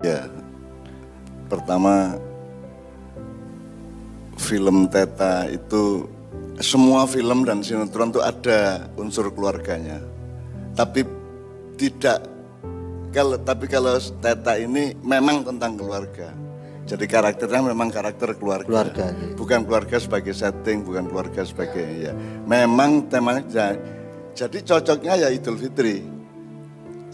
Ya, pertama film Teta itu semua film dan sinetron itu ada unsur keluarganya. Tapi tidak kalau tapi kalau Teta ini memang tentang keluarga. Jadi karakternya memang karakter keluarga. Keluarga. Bukan keluarga sebagai setting, bukan keluarga sebagai ya. Memang temanya ja- jadi cocoknya ya Idul Fitri.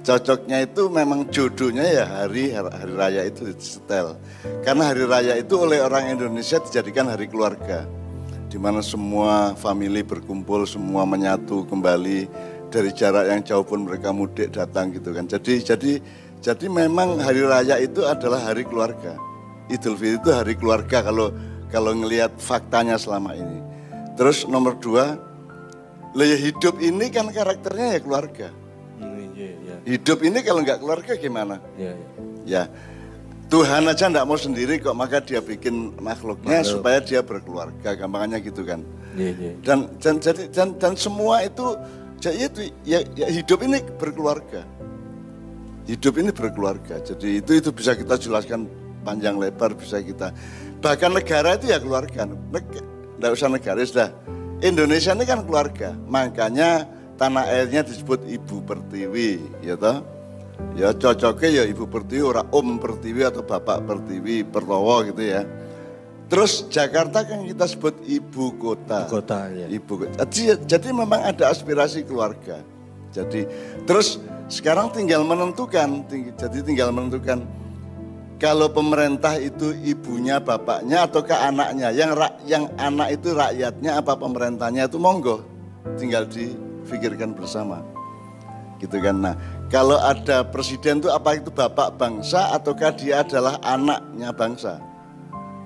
Cocoknya itu memang jodohnya ya hari hari raya itu setel. Karena hari raya itu oleh orang Indonesia dijadikan hari keluarga. Di mana semua family berkumpul, semua menyatu kembali dari jarak yang jauh pun mereka mudik datang gitu kan. Jadi jadi jadi memang hari raya itu adalah hari keluarga. Idul Fitri itu hari keluarga kalau kalau ngelihat faktanya selama ini. Terus nomor dua, hidup ini kan karakternya ya keluarga. Hidup ini kalau nggak keluarga gimana? Iya, iya. Ya, Tuhan aja nggak mau sendiri kok, maka dia bikin makhluknya supaya dia berkeluarga, gampangannya gitu kan. Iya, iya. Dan dan jadi dan, dan semua itu jadi itu ya, ya hidup ini berkeluarga. Hidup ini berkeluarga. Jadi itu itu bisa kita jelaskan panjang lebar bisa kita. Bahkan negara itu ya keluarga. Nggak usah negara sudah. Indonesia ini kan keluarga. Makanya tanah airnya disebut Ibu Pertiwi, ya toh. Ya cocoknya ya Ibu Pertiwi, orang Om Pertiwi atau Bapak Pertiwi, Pertowo gitu ya. Terus Jakarta kan kita sebut ibu kota. Ibu kota, ya. Ibu kota. Jadi, jadi memang ada aspirasi keluarga. Jadi terus sekarang tinggal menentukan, ting- jadi tinggal menentukan kalau pemerintah itu ibunya, bapaknya ataukah anaknya. Yang rak- yang anak itu rakyatnya apa pemerintahnya itu monggo, tinggal difikirkan bersama gitu kan. Nah, kalau ada presiden itu apa itu bapak bangsa ataukah dia adalah anaknya bangsa?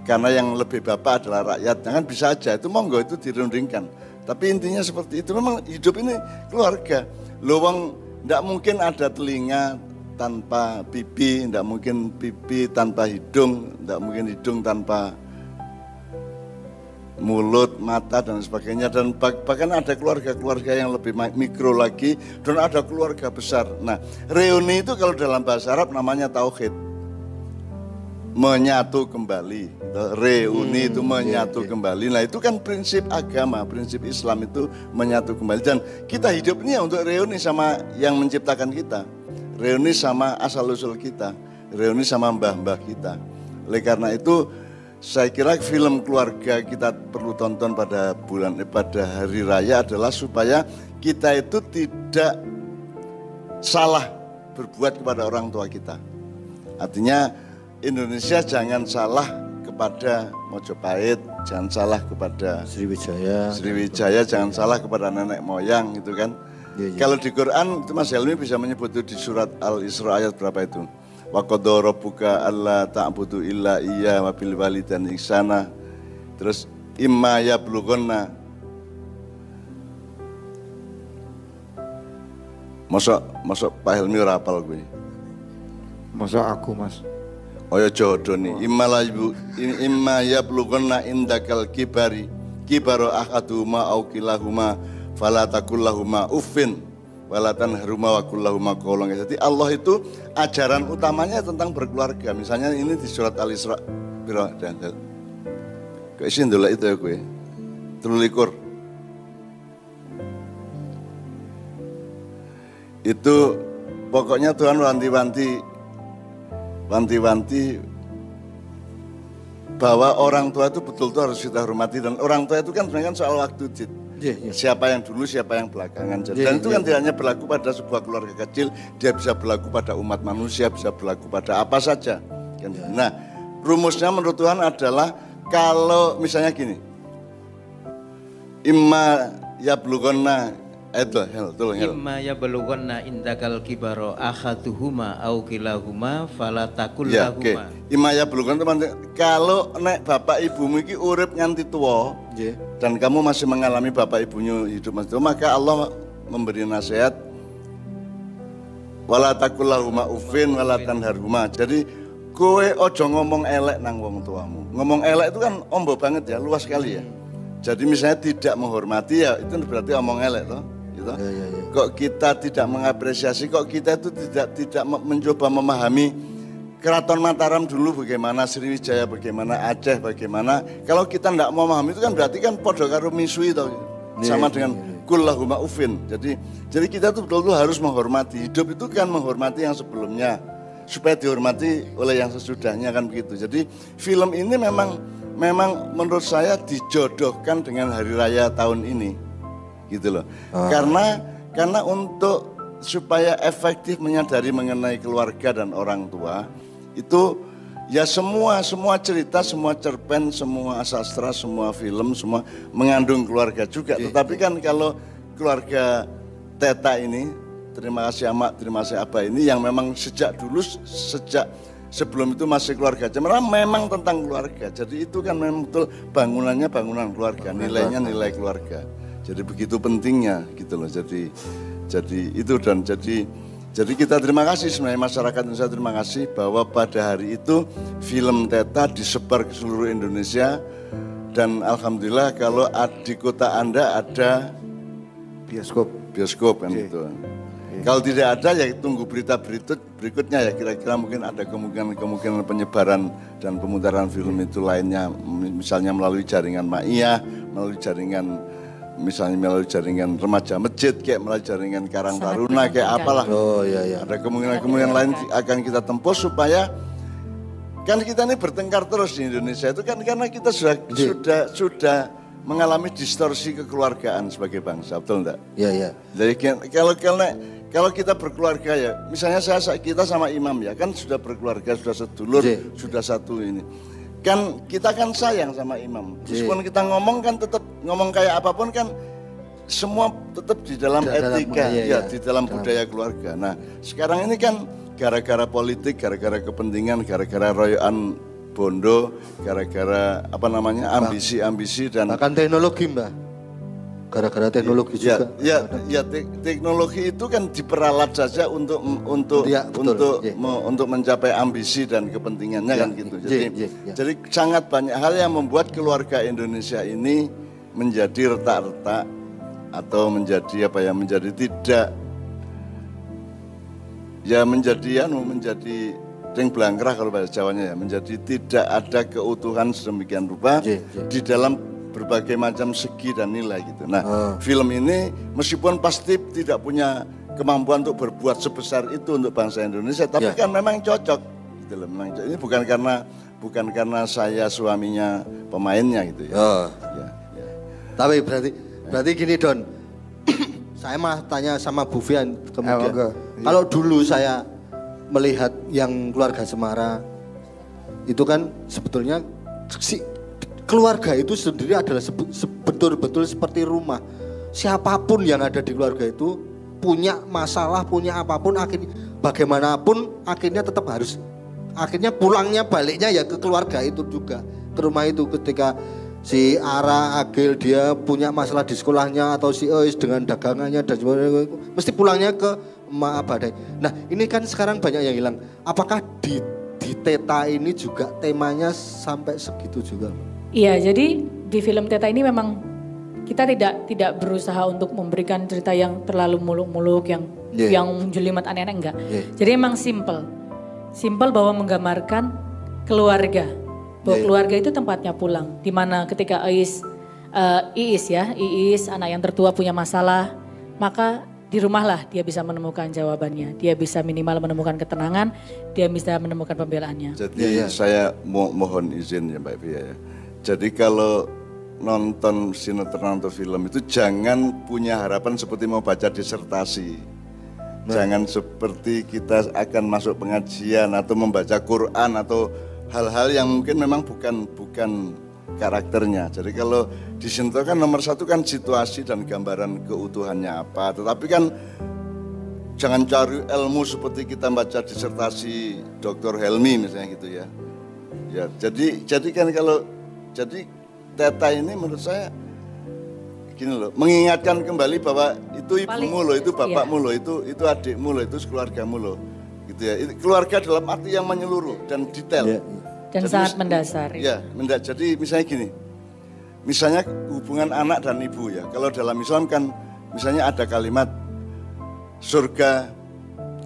Karena yang lebih bapak adalah rakyat, jangan bisa aja itu monggo itu dirundingkan. Tapi intinya seperti itu memang hidup ini keluarga. Lowong tidak mungkin ada telinga tanpa pipi, tidak mungkin pipi tanpa hidung, tidak mungkin hidung tanpa mulut, mata dan sebagainya dan bah- bahkan ada keluarga-keluarga yang lebih mikro lagi dan ada keluarga besar. Nah, reuni itu kalau dalam bahasa Arab namanya tauhid. Menyatu kembali. Reuni itu menyatu kembali. Nah, itu kan prinsip agama, prinsip Islam itu menyatu kembali dan kita hidup ini ya untuk reuni sama yang menciptakan kita. Reuni sama asal-usul kita. Reuni sama mbah-mbah kita. Oleh karena itu saya kira film keluarga kita perlu tonton pada bulan eh, pada hari raya adalah supaya kita itu tidak salah berbuat kepada orang tua kita. Artinya Indonesia jangan salah kepada Mojopahit, jangan salah kepada Sriwijaya. Sriwijaya, jangan salah kepada nenek moyang gitu kan. Iya, iya. Kalau di Quran itu Mas Helmi bisa menyebut itu di surat Al-Isra ayat berapa itu? Wa qadha rabbuka alla ta'budu illa iya wa bil walidayni ihsana. Terus imma yablughanna Masuk masuk Pak Helmi ora hafal gue. Masa aku mas? Oh ya jodoh nih. Imma la ibu imma yablughanna indakal kibari kibaru ahaduhuma au kilahuma fala taqul lahuma uffin wala tanharuma wa qul lahuma qawlan Jadi Allah itu ajaran utamanya tentang berkeluarga. Misalnya ini di surat Al-Isra. Piro dan Kok isin dulu itu ya gue. Telulikur. Itu pokoknya Tuhan wanti-wanti wanti-wanti bahwa orang tua itu betul-betul harus kita hormati dan orang tua itu kan sebenarnya kan soal waktu Jid. Iya, iya. Siapa yang dulu, siapa yang belakangan. Iya, Dan itu iya. kan tidak hanya berlaku pada sebuah keluarga kecil, dia bisa berlaku pada umat manusia, bisa berlaku pada apa saja. Kan? Iya. Nah, rumusnya menurut Tuhan adalah kalau misalnya gini, imma yablugonna itu hel, tolong hel. Imma yablughanna indakal kibaro ahaduhuma au kilahuma fala taqul Ya, oke. lahuma. Imaya belum teman Kalau nek bapak ibumu iki urip nganti tua Nggih. dan kamu masih mengalami bapak ibunya hidup masih tua, maka Allah memberi nasihat wala takullahuma ufin wala tanharhuma. Jadi kowe ojo ngomong elek nang wong tuamu. Ngomong elek itu kan ombo banget ya, luas sekali ya. Jadi misalnya tidak menghormati ya itu berarti omong elek toh. Gitu. Ya, ya, ya. Kok kita tidak mengapresiasi, kok kita itu tidak tidak me- mencoba memahami Keraton Mataram dulu bagaimana, Sriwijaya bagaimana, Aceh bagaimana. Kalau kita tidak mau memahami itu kan berarti kan podo karo misui tau. Sama dengan kullahuma ufin. Jadi jadi kita tuh betul-betul harus menghormati. Hidup itu kan menghormati yang sebelumnya supaya dihormati oleh yang sesudahnya kan begitu. Jadi film ini memang memang menurut saya dijodohkan dengan hari raya tahun ini. Gitu loh. Karena karena untuk supaya efektif menyadari mengenai keluarga dan orang tua itu ya semua semua cerita, semua cerpen, semua sastra, semua film, semua mengandung keluarga juga. Tetapi kan kalau keluarga Teta ini, terima kasih Amak, terima kasih Abah ini yang memang sejak dulu sejak sebelum itu masih keluarga Cemara memang tentang keluarga. Jadi itu kan memang betul bangunannya bangunan keluarga, nilainya nilai keluarga. Jadi begitu pentingnya gitu loh. Jadi jadi itu dan jadi jadi kita terima kasih sebenarnya masyarakat Indonesia terima kasih bahwa pada hari itu film Teta disebar ke seluruh Indonesia dan alhamdulillah kalau di kota Anda ada Bioskop. bioskop kan itu. Kalau tidak ada ya tunggu berita berikut berikutnya ya kira-kira mungkin ada kemungkinan-kemungkinan penyebaran dan pemutaran film itu lainnya misalnya melalui jaringan Maia, melalui jaringan misalnya melalui jaringan remaja masjid kayak melalui jaringan Karang Sangat Taruna kayak apalah. Oh iya iya. Ada kemungkinan-kemungkinan lain akan kita tempuh supaya kan kita ini bertengkar terus di Indonesia itu kan karena kita sudah sudah sudah mengalami distorsi kekeluargaan sebagai bangsa, betul enggak? Iya iya. Jadi kan- kalau kalau kalau kita berkeluarga ya, misalnya saya sa- kita sama imam ya, kan sudah berkeluarga, sudah sedulur, Ji. sudah satu ini. Kan kita kan sayang sama imam. Meskipun kita ngomong kan tetap ngomong kayak apa pun kan semua tetap di dalam Di dalam etika, budaya, ya, ya. di dalam budaya keluarga. Nah, sekarang ini kan gara-gara politik, gara-gara kepentingan, gara-gara royoan bondo, gara-gara apa namanya ambisi-ambisi dan Bahkan teknologi mbak. Gara-gara teknologi ya, juga. ya, ya te- teknologi itu kan diperalat saja untuk untuk Ya, betul. untuk Ya. me- untuk mencapai ambisi dan kepentingannya Ya, kan gitu. ya, Jadi ya, ya. jadi sangat banyak hal yang membuat keluarga Indonesia ini menjadi retak-retak atau menjadi apa ya menjadi tidak ya menjadi anu menjadi ring belangkrah kalau bahasa Jawanya ya menjadi tidak ada keutuhan sedemikian rupa J, J. di dalam berbagai macam segi dan nilai gitu. Nah, Ah. film ini meskipun pasti tidak punya kemampuan untuk berbuat sebesar itu untuk bangsa Indonesia, tapi Ya. kan memang cocok gitu loh. Memang cocok. Ini bukan karena bukan karena saya suaminya pemainnya gitu ya. Oh. Ya, ya. Tapi berarti berarti gini Don. saya mah tanya sama Bu Fian kemudian. Eh. Kalau dulu saya melihat yang keluarga Semara itu kan sebetulnya si keluarga itu sendiri adalah betul-betul seperti rumah. Siapa pun yang ada di keluarga itu punya masalah, punya apa pun akhirnya bagaimanapun akhirnya tetap harus akhirnya pulangnya baliknya ya ke keluarga itu juga ke rumah itu ketika si Ara Agil dia punya masalah di sekolahnya atau si Ois dengan dagangannya dan sebagainya mesti pulangnya ke emak Abadai. Nah ini kan sekarang banyak yang hilang. Apakah di di Teta ini juga temanya sampai segitu juga? Iya, jadi di film Teta ini memang kita tidak tidak berusaha untuk memberikan cerita yang terlalu muluk-muluk yang Yeah. yang jelimet aneh-aneh enggak. Yeah. Jadi emang simple. Simple bahwa menggambarkan keluarga. Bahwa Yeah. keluarga itu tempatnya pulang. Di mana ketika Iis eh, Iis ya, Iis anak yang tertua punya masalah, maka di rumahlah dia bisa menemukan jawabannya. Dia bisa minimal menemukan ketenangan, dia bisa menemukan pembelaannya. Jadi iya. saya mo- mohon izin ya Mbak Fia ya. Jadi kalau nonton sinetron atau film itu jangan punya harapan seperti mau baca disertasi. Jangan seperti kita akan masuk pengajian atau membaca Quran atau hal-hal yang mungkin memang bukan bukan karakternya. Jadi kalau di sinetron kan nomor satu kan situasi dan gambaran keutuhannya apa. Tetapi kan jangan cari ilmu seperti kita baca disertasi Dr. Helmi misalnya gitu ya. Ya, jadi jadi kan kalau jadi Teta ini menurut saya gini loh, mengingatkan kembali bahwa itu ibumu Paling- loh, itu bapakmu iya. loh, itu itu adikmu loh, itu keluargamu loh. Gitu ya. Keluarga dalam arti yang menyeluruh dan detail. Iya. Dan Jadi sangat mendasar. Ya, mendak. Jadi misalnya gini, misalnya hubungan anak dan ibu ya. Kalau dalam Islam kan misalnya ada kalimat surga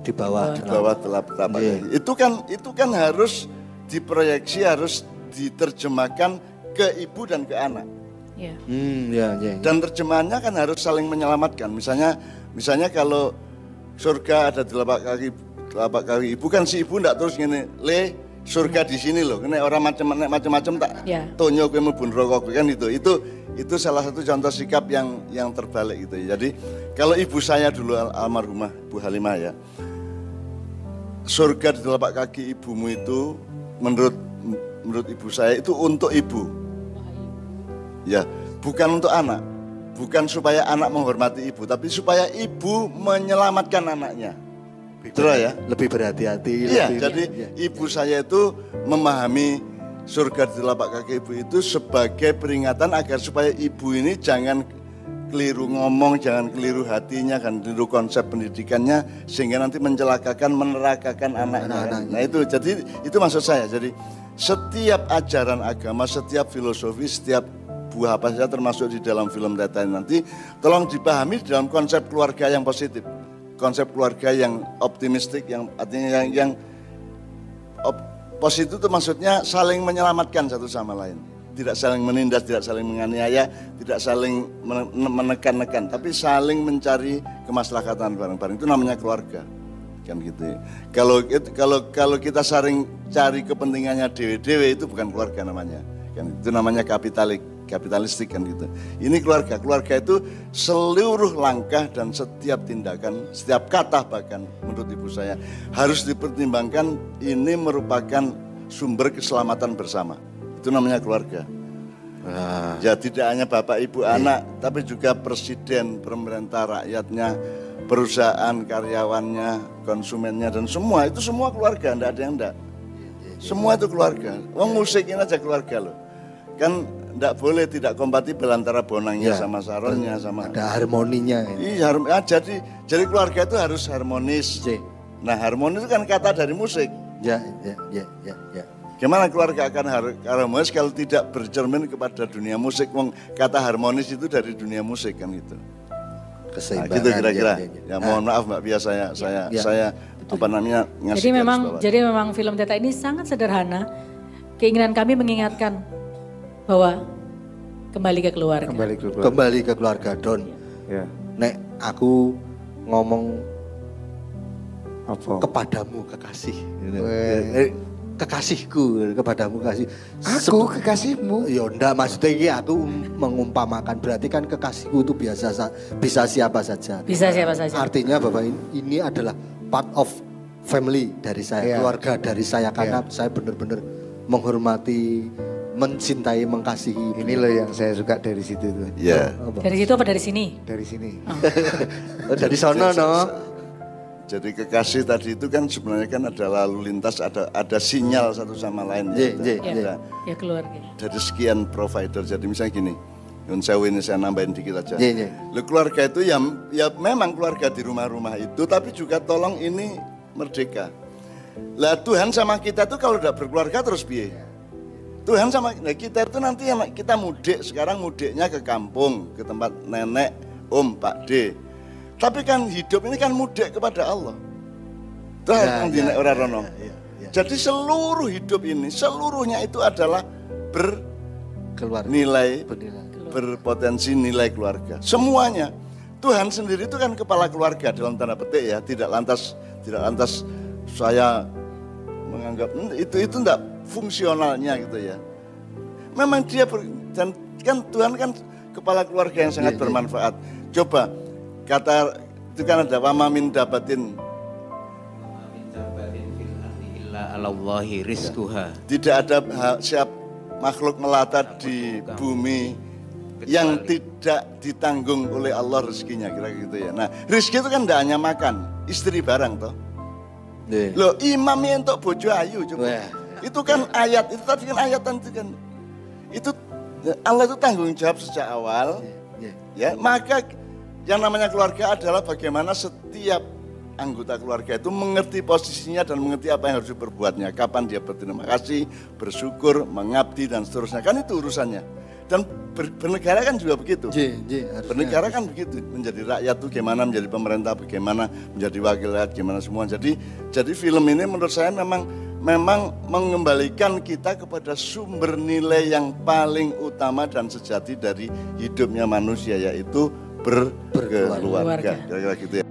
di bawah. di bawah telapak telapak kaki. Itu kan itu kan harus diproyeksi harus diterjemahkan ke ibu dan ke anak. Ya. Hmm, ya, ya. ya. Dan terjemahannya kan harus saling menyelamatkan. Misalnya misalnya kalau surga ada di telapak kaki telapak kaki ibu kan si ibu ndak terus gini, "Le, surga di sini loh." Kene orang macam macam-macam tak Ya. tonyo kowe mlebu neraka kowe kan itu. Itu itu salah satu contoh sikap yang yang terbalik gitu ya. Jadi kalau ibu saya dulu al- almarhumah Bu Halimah ya. Surga di telapak kaki ibumu itu menurut menurut ibu saya itu untuk ibu. Ya, bukan untuk anak. Bukan supaya anak menghormati ibu, tapi supaya ibu menyelamatkan anaknya. Betul ya? Lebih berhati-hati. Iya, lebih- jadi iya. ibu saya itu memahami surga di telapak kaki ibu itu sebagai peringatan agar supaya ibu ini jangan keliru ngomong, jangan keliru hatinya, kan keliru konsep pendidikannya sehingga nanti mencelakakan, menerakakan anaknya. kan. Nah itu jadi itu maksud saya. Jadi setiap ajaran agama, setiap filosofi, setiap buah apa saja termasuk di dalam film Teta ini nanti tolong dipahami dalam konsep keluarga yang positif, konsep keluarga yang optimistik, yang artinya yang, yang op- positif itu maksudnya saling menyelamatkan satu sama lain. Tidak saling menindas, tidak saling menganiaya, tidak saling men- menekan-nekan, tapi saling mencari kemaslahatan bareng-bareng. Itu namanya keluarga. Kan gitu. ya. Kalau kalau kalau kita saling cari kepentingannya dewe-dewe itu bukan keluarga namanya. Kan itu namanya kapitalik, kapitalistik kan gitu. Ini keluarga. Keluarga itu seluruh langkah dan setiap tindakan, setiap kata bahkan menurut ibu saya harus dipertimbangkan ini merupakan sumber keselamatan bersama. Itu namanya keluarga. Ah, Ya tidak hanya bapak ibu anak, tapi juga presiden, pemerintah, rakyatnya, perusahaan, karyawannya, konsumennya dan semua itu semua keluarga, enggak ada yang enggak. Semua itu keluarga. Wong musik ini aja keluarga loh. Kan enggak boleh tidak kompatibel antara bonangnya Ya. sama saronnya sama ada harmoninya. ini. Iya, harm- ah, jadi jadi keluarga itu harus harmonis. Cik. Nah, harmonis itu kan kata dari musik. Ya, ya, ya, ya, ya. Gimana keluarga akan har- harmonis kalau tidak bercermin kepada dunia musik? Wong kata harmonis itu dari dunia musik kan itu. Nah, Keseimbangan. gitu kira-kira. ya, ya, ya. Ya, mohon maaf Mbak Bia saya saya Ya. saya apa namanya ngasih Jadi memang jadi memang film Teta ini sangat sederhana. Keinginan kami mengingatkan bahwa kembali ke keluarga. Kembali ke keluarga. Kembali ke keluarga Don. Ya. Nek aku ngomong Apa? kepadamu kekasih. gitu. Eh, Kekasihku kepadamu kekasih. Aku kekasihmu. Ya ndak maksudnya ini aku mengumpamakan berarti kan kekasihku itu biasa sa- bisa siapa saja. Bisa siapa saja. Artinya Bapak ini, ini adalah part of family dari saya, Iya. keluarga dari saya karena saya benar-benar menghormati, mencintai, mengasihi. Ini loh yang saya suka dari situ tuh. Ya. Apa? Dari situ apa dari sini? Dari sini. Oh, dari sana no. Jadi kekasih tadi itu kan sebenarnya kan ada lalu lintas, ada ada sinyal satu sama lain. Ye, ye, Ya, Ada ya keluarga. dari sekian provider. Jadi misalnya gini, Yun sewu ini saya nambahin dikit aja. Ye. Lu keluarga itu ya, ya memang keluarga di rumah-rumah itu, tapi juga tolong ini merdeka. Lah Tuhan sama kita tuh kalau udah berkeluarga terus piye? Tuhan sama nah kita itu nanti kita mudik sekarang mudiknya ke kampung, ke tempat nenek, om, pak D. Tapi kan hidup ini kan mudik kepada Allah. Tuh Ya, ya, dinek ora ya, rono. ya, ya. Jadi seluruh hidup ini, seluruhnya itu adalah Keluarga. bernilai Bernilai. berpotensi nilai keluarga. Semuanya. Tuhan sendiri itu kan kepala keluarga dalam tanda petik ya, tidak lantas tidak lantas saya menganggap "Hmm, itu itu enggak fungsionalnya gitu ya. Memang dia ber- dan kan Tuhan kan kepala keluarga yang sangat Iya, iya. bermanfaat. Coba kata itu kan ada wama min dabatin alallahi rizquha. tidak ada siap makhluk melata di bumi yang tidak ditanggung oleh Allah rezekinya kira gitu ya. Nah rezeki itu kan tidak hanya makan, istri barang toh. Ye. Loh imamnya untuk bojo ayu coba. Itu kan ayat, itu tadi kan ayat itu kan. Itu Allah itu tanggung jawab sejak awal. Ye. Ya, maka yang namanya keluarga adalah bagaimana setiap anggota keluarga itu mengerti posisinya dan mengerti apa yang harus diperbuatnya. Kapan dia berterima kasih, bersyukur, mengabdi dan seterusnya. Kan itu urusannya. Dan ber- bernegara kan juga begitu. J, J, harusnya. Bernegara kan begitu, menjadi rakyat tuh gimana, menjadi pemerintah bagaimana, menjadi wakil rakyat gimana semua. Jadi jadi film ini menurut saya memang memang mengembalikan kita kepada sumber nilai yang paling utama dan sejati dari hidupnya manusia yaitu berkeluarga. Kira-kira gitu ya.